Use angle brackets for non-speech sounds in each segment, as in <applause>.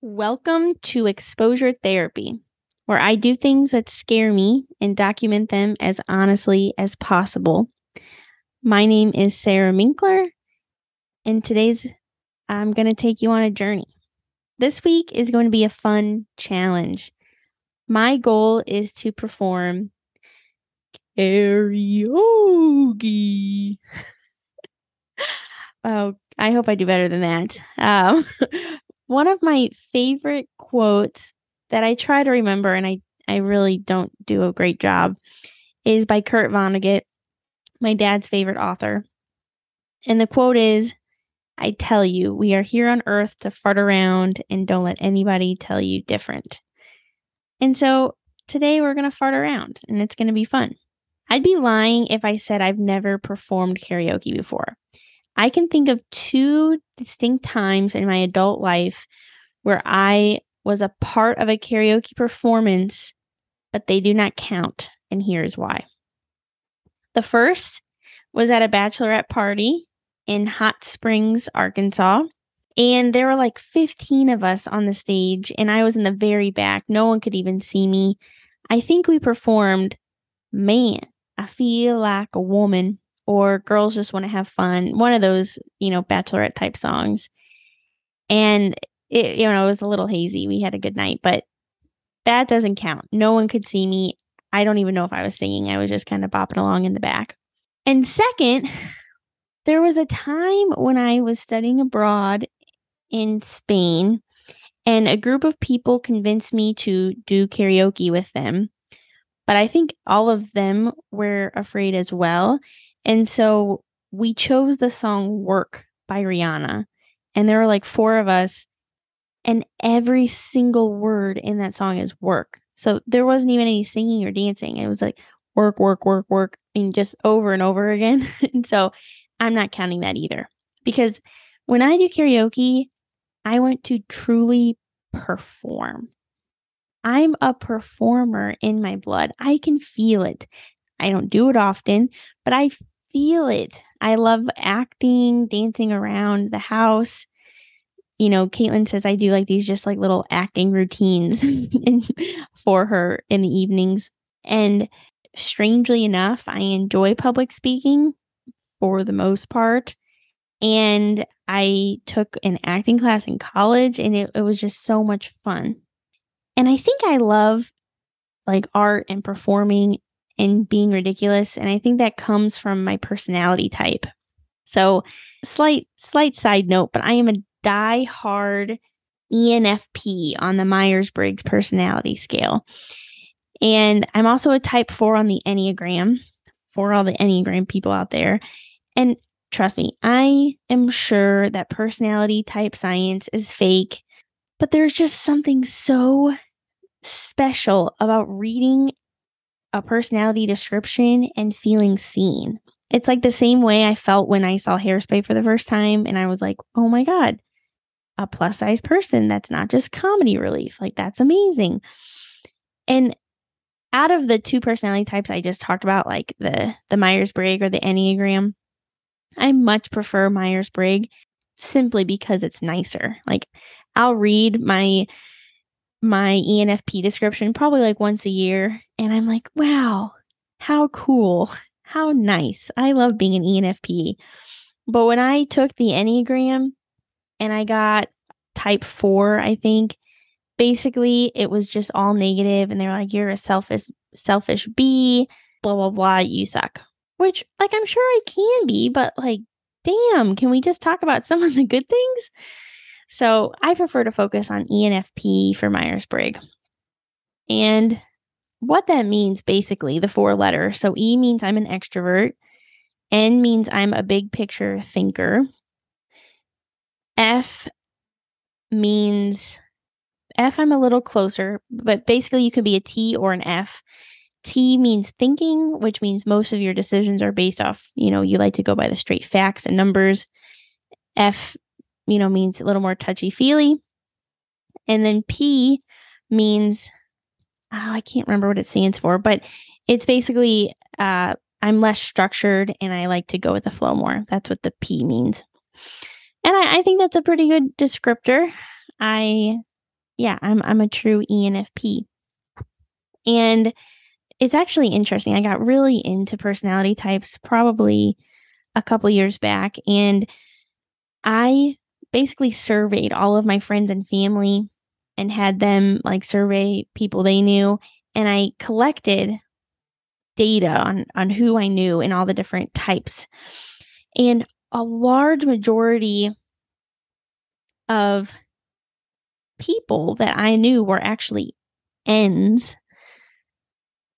Welcome to Exposure Therapy, where I do things that scare me and document them as honestly as possible. My name is Sarah Minkler, and today's I'm going to take you on a journey. This week is going to be a fun challenge. My goal is to perform karaoke. <laughs> oh, I hope I do better than that. Um, <laughs> one of my favorite quotes that I try to remember, and I, I really don't do a great job, is by Kurt Vonnegut, my dad's favorite author. And the quote is I tell you, we are here on earth to fart around and don't let anybody tell you different. And so today we're going to fart around and it's going to be fun. I'd be lying if I said I've never performed karaoke before. I can think of two distinct times in my adult life where I was a part of a karaoke performance, but they do not count, and here's why. The first was at a bachelorette party in Hot Springs, Arkansas. And there were like 15 of us on the stage, and I was in the very back. No one could even see me. I think we performed, Man, I Feel Like a Woman or Girls Just Want to Have Fun, one of those, you know, bachelorette type songs. And it, you know, it was a little hazy. We had a good night, but that doesn't count. No one could see me. I don't even know if I was singing. I was just kind of bopping along in the back. And second, <sighs> there was a time when I was studying abroad in Spain, and a group of people convinced me to do karaoke with them. But I think all of them were afraid as well. And so we chose the song Work by Rihanna. And there were like four of us, and every single word in that song is work. So there wasn't even any singing or dancing. It was like work, work, work, work, and just over and over again. <laughs> and so I'm not counting that either. Because when I do karaoke, I want to truly perform. I'm a performer in my blood. I can feel it. I don't do it often, but I feel it. I love acting, dancing around the house. You know, Caitlin says I do like these just like little acting routines <laughs> for her in the evenings. And strangely enough, I enjoy public speaking for the most part. And I took an acting class in college and it, it was just so much fun. And I think I love like art and performing and being ridiculous. And I think that comes from my personality type. So, slight slight side note, but I am a die-hard ENFP on the Myers Briggs personality scale. And I'm also a type 4 on the Enneagram for all the Enneagram people out there. And trust me, I am sure that personality type science is fake, but there's just something so special about reading a personality description and feeling seen. It's like the same way I felt when I saw Hairspray for the first time and I was like, oh my God, a plus size person that's not just comedy relief. Like, that's amazing. And out of the two personality types I just talked about, like the, the Myers Briggs or the Enneagram, I much prefer Myers Briggs simply because it's nicer. Like, I'll read my my ENFP description probably like once a year. And I'm like, wow, how cool. How nice. I love being an ENFP. But when I took the Enneagram and I got type four, I think, basically it was just all negative and they're like, You're a selfish selfish bee, blah blah blah, you suck. Which like I'm sure I can be, but like damn, can we just talk about some of the good things? So I prefer to focus on ENFP for Myers Briggs. And what that means basically, the four letters. So E means I'm an extrovert, N means I'm a big picture thinker, F means F I'm a little closer, but basically you could be a T or an F. T means thinking, which means most of your decisions are based off, you know, you like to go by the straight facts and numbers. F you know, means a little more touchy feely. And then P means, oh, I can't remember what it stands for, but it's basically uh, I'm less structured and I like to go with the flow more. That's what the P means. And I, I think that's a pretty good descriptor. I yeah, I'm I'm a true ENFP. And it's actually interesting. I got really into personality types probably a couple years back and I basically surveyed all of my friends and family and had them like survey people they knew and I collected data on on who I knew and all the different types. And a large majority of people that I knew were actually ends,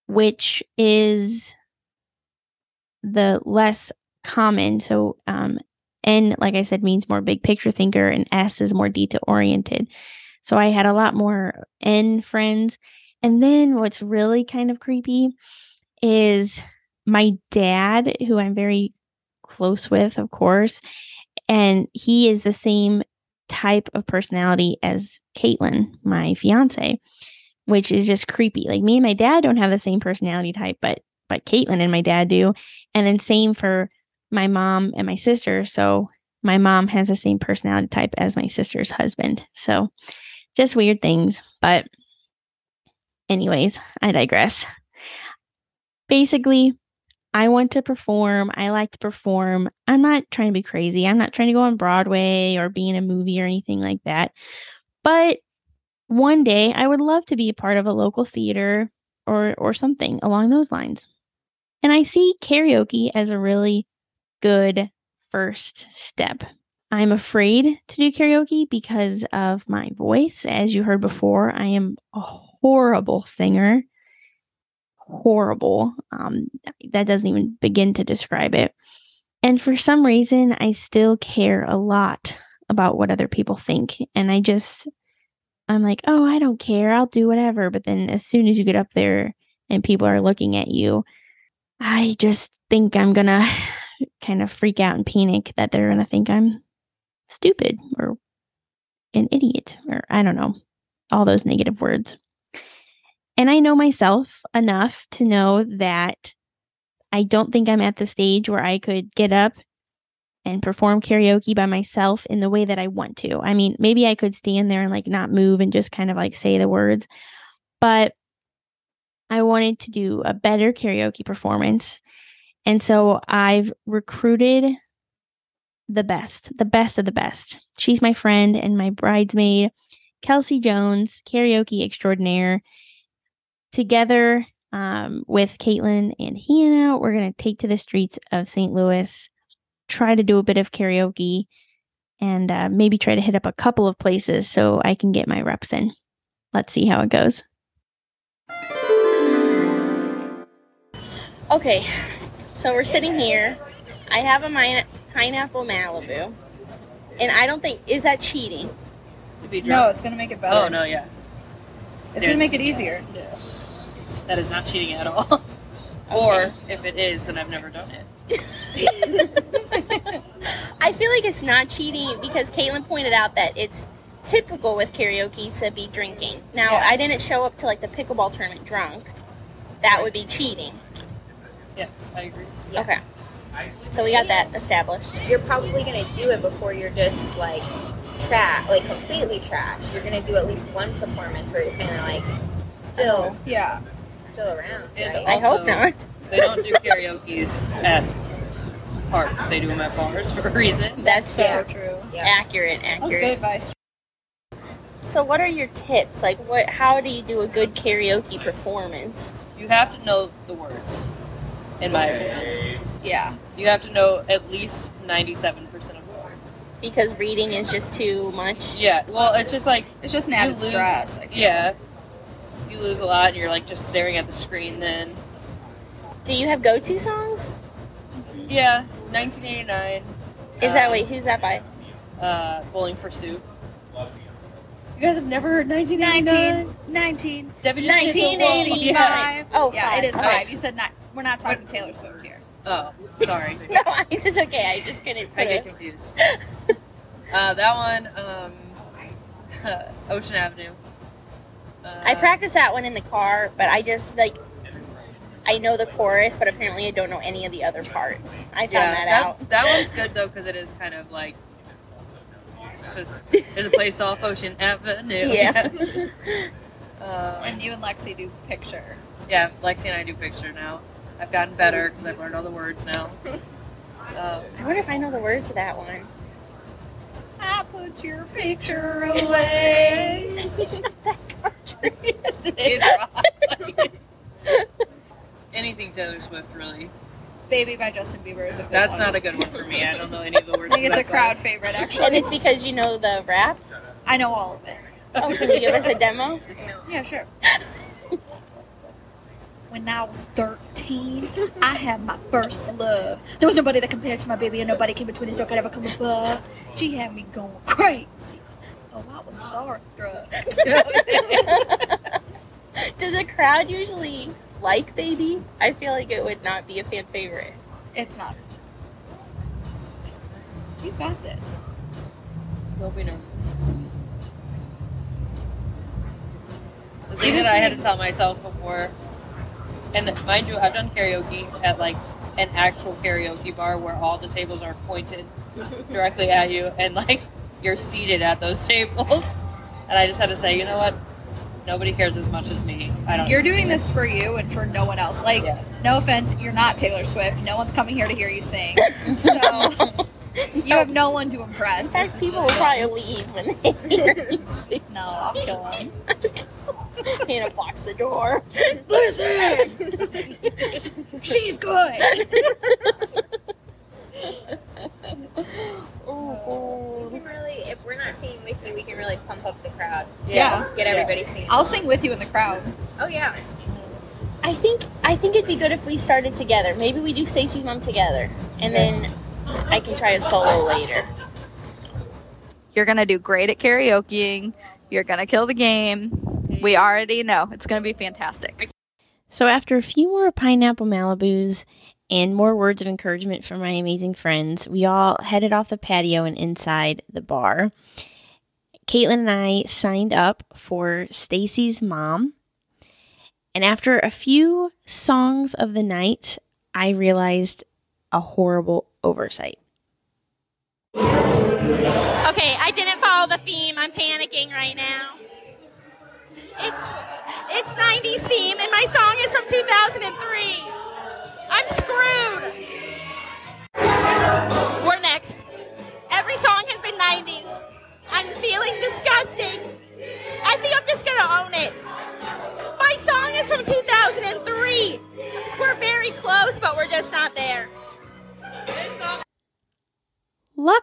which is the less common. So, um, N, like I said, means more big picture thinker, and S is more detail oriented. So I had a lot more N friends. And then what's really kind of creepy is my dad, who I'm very close with, of course, and he is the same type of personality as Caitlin, my fiance, which is just creepy. Like me and my dad don't have the same personality type, but but Caitlin and my dad do. And then same for my mom and my sister. So my mom has the same personality type as my sister's husband. So just weird things. But anyways, I digress. Basically, I want to perform. I like to perform. I'm not trying to be crazy. I'm not trying to go on Broadway or be in a movie or anything like that. But one day I would love to be a part of a local theater or or something along those lines. And I see karaoke as a really good first step. I'm afraid to do karaoke because of my voice. As you heard before, I am a horrible singer horrible. Um, that doesn't even begin to describe it. And for some reason, I still care a lot about what other people think. And I just, I'm like, oh, I don't care. I'll do whatever. But then as soon as you get up there and people are looking at you, I just think I'm going to kind of freak out and panic that they're going to think I'm stupid or an idiot or I don't know, all those negative words. And I know myself enough to know that I don't think I'm at the stage where I could get up and perform karaoke by myself in the way that I want to. I mean, maybe I could stand there and like not move and just kind of like say the words, but I wanted to do a better karaoke performance. And so I've recruited the best, the best of the best. She's my friend and my bridesmaid, Kelsey Jones, karaoke extraordinaire together um, with Caitlin and Hannah, we're going to take to the streets of St. Louis, try to do a bit of karaoke, and uh, maybe try to hit up a couple of places so I can get my reps in. Let's see how it goes. Okay, so we're sitting here. I have a mine- pineapple Malibu, and I don't think is that cheating. No, it's gonna make it oh, better. Oh no, yeah. It's gonna make it easier. Yeah. That is not cheating at all. <laughs> or if it is, then I've never done it. <laughs> I feel like it's not cheating because Caitlin pointed out that it's typical with karaoke to be drinking. Now, Yeah. I didn't show up to like the pickleball tournament drunk. That would be cheating. Yes, I agree. Okay. So we got that established. you're probably gonna do it before you're just like trash, like completely trash. You're gonna do at least one performance where you're kind of like still, Yeah. still around, And right? I hope not. They don't do karaoke's at parks. They do them at bars <laughs> for a reason. That's So so true. Yeah. accurate, That's good advice. So what are your tips? Like what how do you do a good karaoke performance? You have to know the words, in my opinion. Yeah. You have to know at least 97% of the words. Because reading is just too much. Yeah, well, it's just like, It's just an You added lose- stress. Yeah. You lose a lot and you're like just staring at the screen then. Do you have go-to songs? Yeah, 1989. Is that um, wait, who's that by? Uh, Bowling for Soup. You guys have never heard 1989? 19, 19, Debbie just hit the wall. 1985. Oh, yeah, five. it is Okay. five. You said not. We're not talking Taylor Swift here. Oh, sorry. <laughs> No, it's okay. I just couldn't I get it. confused. <laughs> uh, that one, um, <laughs> Ocean Avenue. Uh, I practice that one in the car, but I just like I know the chorus, but apparently I don't know any of the other parts. I found Yeah, that, that, out. that one's good though because it is kind of like just there's a place off Ocean Avenue. Yeah. um, And you and Lexi do picture. yeah, Lexi and I do picture now. I've gotten better because I've learned all the words now. Um, I wonder if I know the words to that one. I put your picture away. <laughs> Kid Rock. <laughs> Anything Taylor Swift, really. Baby by Justin Bieber is a good That's one. not a good one for me. I don't know any of the words. I think it's a crowd song. favorite, actually. And it's because you know the rap. I know all of it. Oh, can you give us a demo? <laughs> Yeah, sure. When I was 13, I had my first love. There was nobody that compared to my baby, and nobody came between his door could ever come above. She had me going crazy. Oh, I was starstruck. <laughs> Does a crowd usually like Baby? I feel like it would not be a fan favorite. It's not. You got this. Don't be nervous. The thing that I had to tell myself before, and mind you, I've done karaoke at like an actual karaoke bar where all the tables are pointed <laughs> directly at you, and like you're seated at those tables. And I just had to say, you know what? Nobody cares as much as me. I don't. You're doing this for you and for no one else. Like, Yeah. no offense, you're not Taylor Swift. No one's coming here to hear you sing. <laughs> So, <laughs> you have no one to impress. In fact, This is people just will probably leave when they hear you sing. No, I'll kill them. <laughs> Hannah blocks the door. Listen! She's good! <laughs> Oh, we can really, if we're not singing with you, we can really pump up the crowd. Yeah. Get everybody singing. I'll sing with you in the crowd. Oh yeah. I think I think it'd be good if we started together. Maybe we do Stacy's mom together, and then I can try a solo later. You're gonna do great at karaokeing. You're gonna kill the game. We already know. It's gonna be fantastic. So after a few more pineapple Malibus and more words of encouragement from my amazing friends, we all headed off the patio and inside the bar. Caitlin and I signed up for Stacy's mom. And after a few songs of the night, I realized a horrible oversight. Okay, I didn't follow the theme. I'm panicking right now. It's it's 90s theme and my song is from 2003.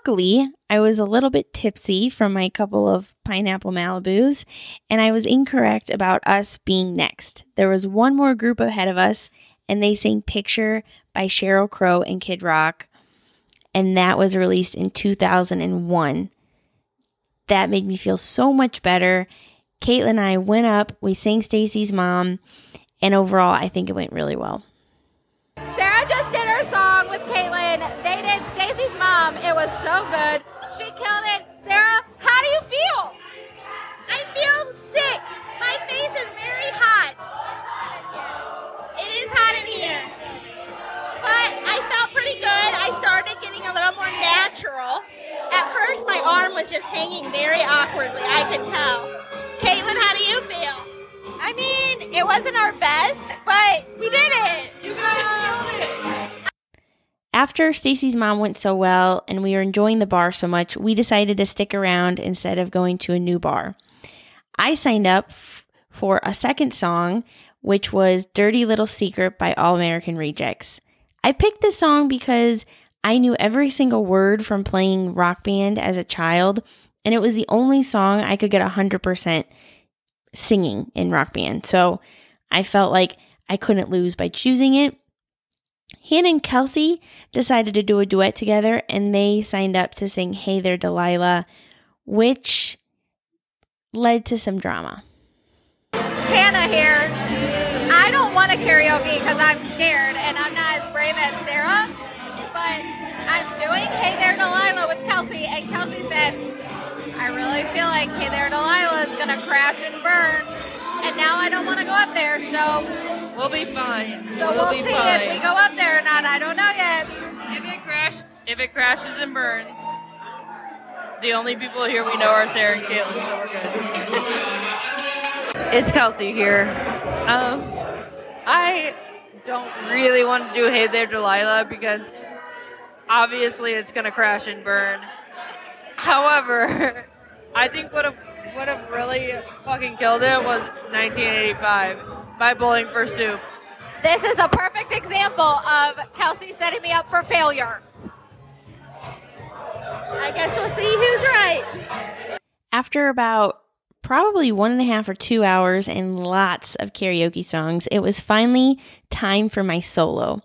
Luckily, I was a little bit tipsy from my couple of pineapple Malibus, and I was incorrect about us being next. There was one more group ahead of us, and they sang Picture by Sheryl Crow and Kid Rock, and that was released in 2001. That made me feel so much better. Caitlin and I went up, we sang Stacy's mom, and overall, I think it went really well. My arm was just hanging very awkwardly. I could tell. Caitlin, how do you feel? I mean, it wasn't our best, but we did it. You guys killed it. After Stacy's mom went so well and we were enjoying the bar so much, we decided to stick around instead of going to a new bar. I signed up f- for a second song, which was Dirty Little Secret by All American Rejects. I picked this song because I knew every single word from playing rock band as a child, and it was the only song I could get 100% singing in rock band. So I felt like I couldn't lose by choosing it. Hannah and Kelsey decided to do a duet together and they signed up to sing Hey There Delilah, which led to some drama. Hannah here. I don't want to karaoke because I'm scared and I'm not as brave as Sarah. But I'm doing Hey There Delilah with Kelsey, and Kelsey said, I really feel like Hey There Delilah is going to crash and burn. And now I don't want to go up there, so We'll be fine. so we'll we'll, be see fine. if we go up there or not. I don't know yet. If it crash, if it crashes and burns, The only people here we know are Sarah and Caitlin, so we're good. it's Kelsey here. Um, I don't really want to do Hey There Delilah because obviously it's going to crash and burn. However, <laughs> I think what would have really fucking killed it was 1985 by Bowling for Soup. This is a perfect example of Kelsey setting me up for failure. I guess we'll see who's right. After about probably one and a half or two hours and lots of karaoke songs, it was finally time for my solo.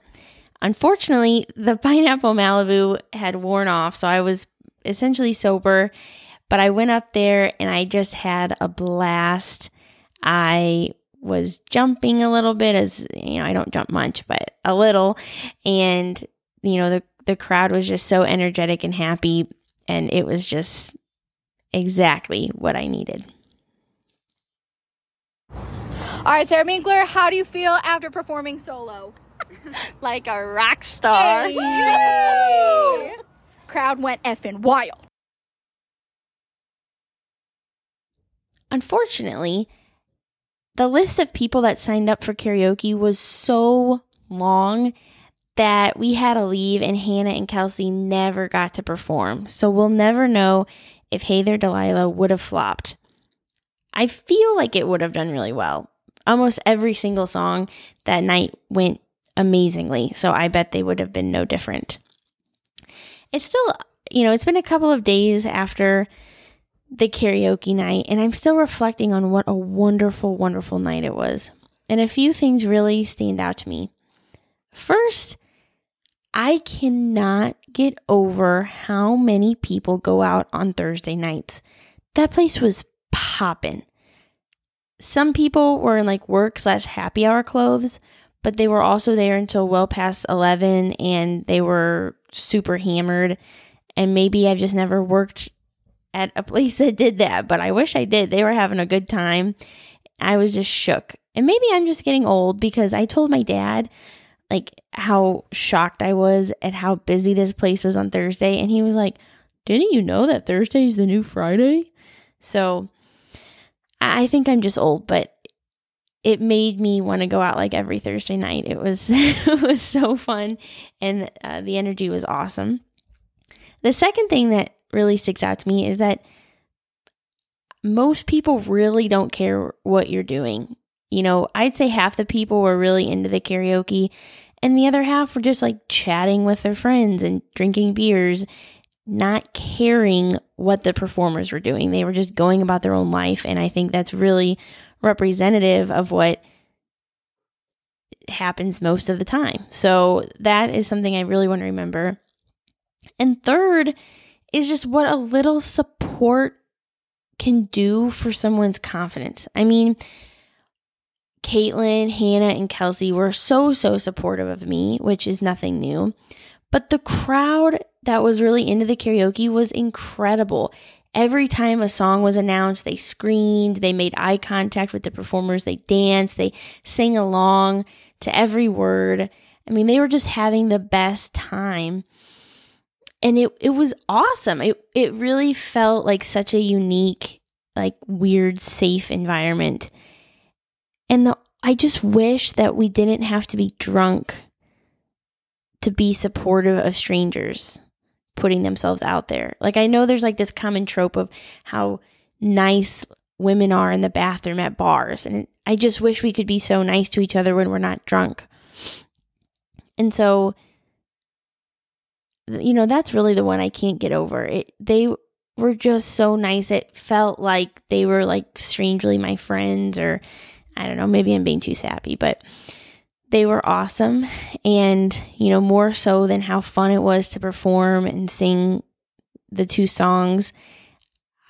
Unfortunately, the <laughs> pineapple Malibu had worn off, so I was essentially sober, but I went up there and I just had a blast. I was jumping a little bit as you know, I don't jump much, but a little. And you know, the the crowd was just so energetic and happy and it was just exactly what I needed. All right, Sarah Minkler, how do you feel after performing solo? <laughs> like a rock star. Hey. Crowd went effing wild. Unfortunately, the list of people that signed up for karaoke was so long that we had to leave and Hannah and Kelsey never got to perform. So we'll never know if Hey There Delilah would have flopped. I feel like it would have done really well. Almost every single song that night went amazingly. So I bet they would have been no different. It's still, you know, it's been a couple of days after the karaoke night, and I'm still reflecting on what a wonderful, wonderful night it was. And a few things really stand out to me. First, I cannot get over how many people go out on Thursday nights. That place was popping. Some people were in like work slash happy hour clothes, but they were also there until well past 11 and they were super hammered. And maybe I've just never worked at a <laughs> place that did that, but I wish I did. They were having a good time. I was just shook. And maybe I'm just getting old because I told my dad like how shocked I was at how busy this place was on Thursday and he was like, "Didn't you know that Thursday is the new Friday?" So I think I'm just old, but it made me want to go out like every Thursday night. It was <laughs> it was so fun and uh, the energy was awesome. The second thing that really sticks out to me is that most people really don't care what you're doing. You know, I'd say half the people were really into the karaoke, and the other half were just like chatting with their friends and drinking beers, not caring what the performers were doing. They were just going about their own life. And I think that's really representative of what happens most of the time. So that is something I really want to remember. And third is just what a little support can do for someone's confidence. I mean, Caitlin, Hannah, and Kelsey were so, so supportive of me, which is nothing new. But the crowd that was really into the karaoke was incredible. Every time a song was announced, they screamed, they made eye contact with the performers, they danced, they sang along to every word. I mean, they were just having the best time. And it, it was awesome. It, it really felt like such a unique, like weird, safe environment. And the, I just wish that we didn't have to be drunk to be supportive of strangers putting themselves out there. Like I know there's like this common trope of how nice women are in the bathroom at bars and I just wish we could be so nice to each other when we're not drunk. And so you know, that's really the one I can't get over. It they were just so nice. It felt like they were like strangely my friends or I don't know, maybe I'm being too sappy, but they were awesome. And, you know, more so than how fun it was to perform and sing the two songs,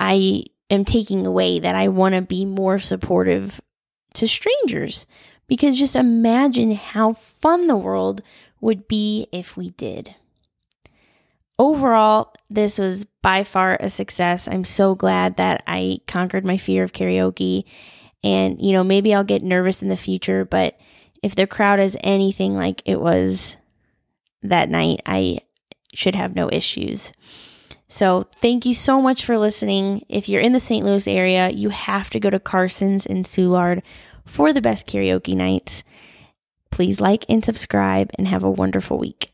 I am taking away that I want to be more supportive to strangers. Because just imagine how fun the world would be if we did. Overall, this was by far a success. I'm so glad that I conquered my fear of karaoke and, you know, maybe I'll get nervous in the future, but if the crowd is anything like it was that night, I should have no issues. So, thank you so much for listening. If you're in the St. Louis area, you have to go to Carson's in Soulard for the best karaoke nights. Please like and subscribe and have a wonderful week.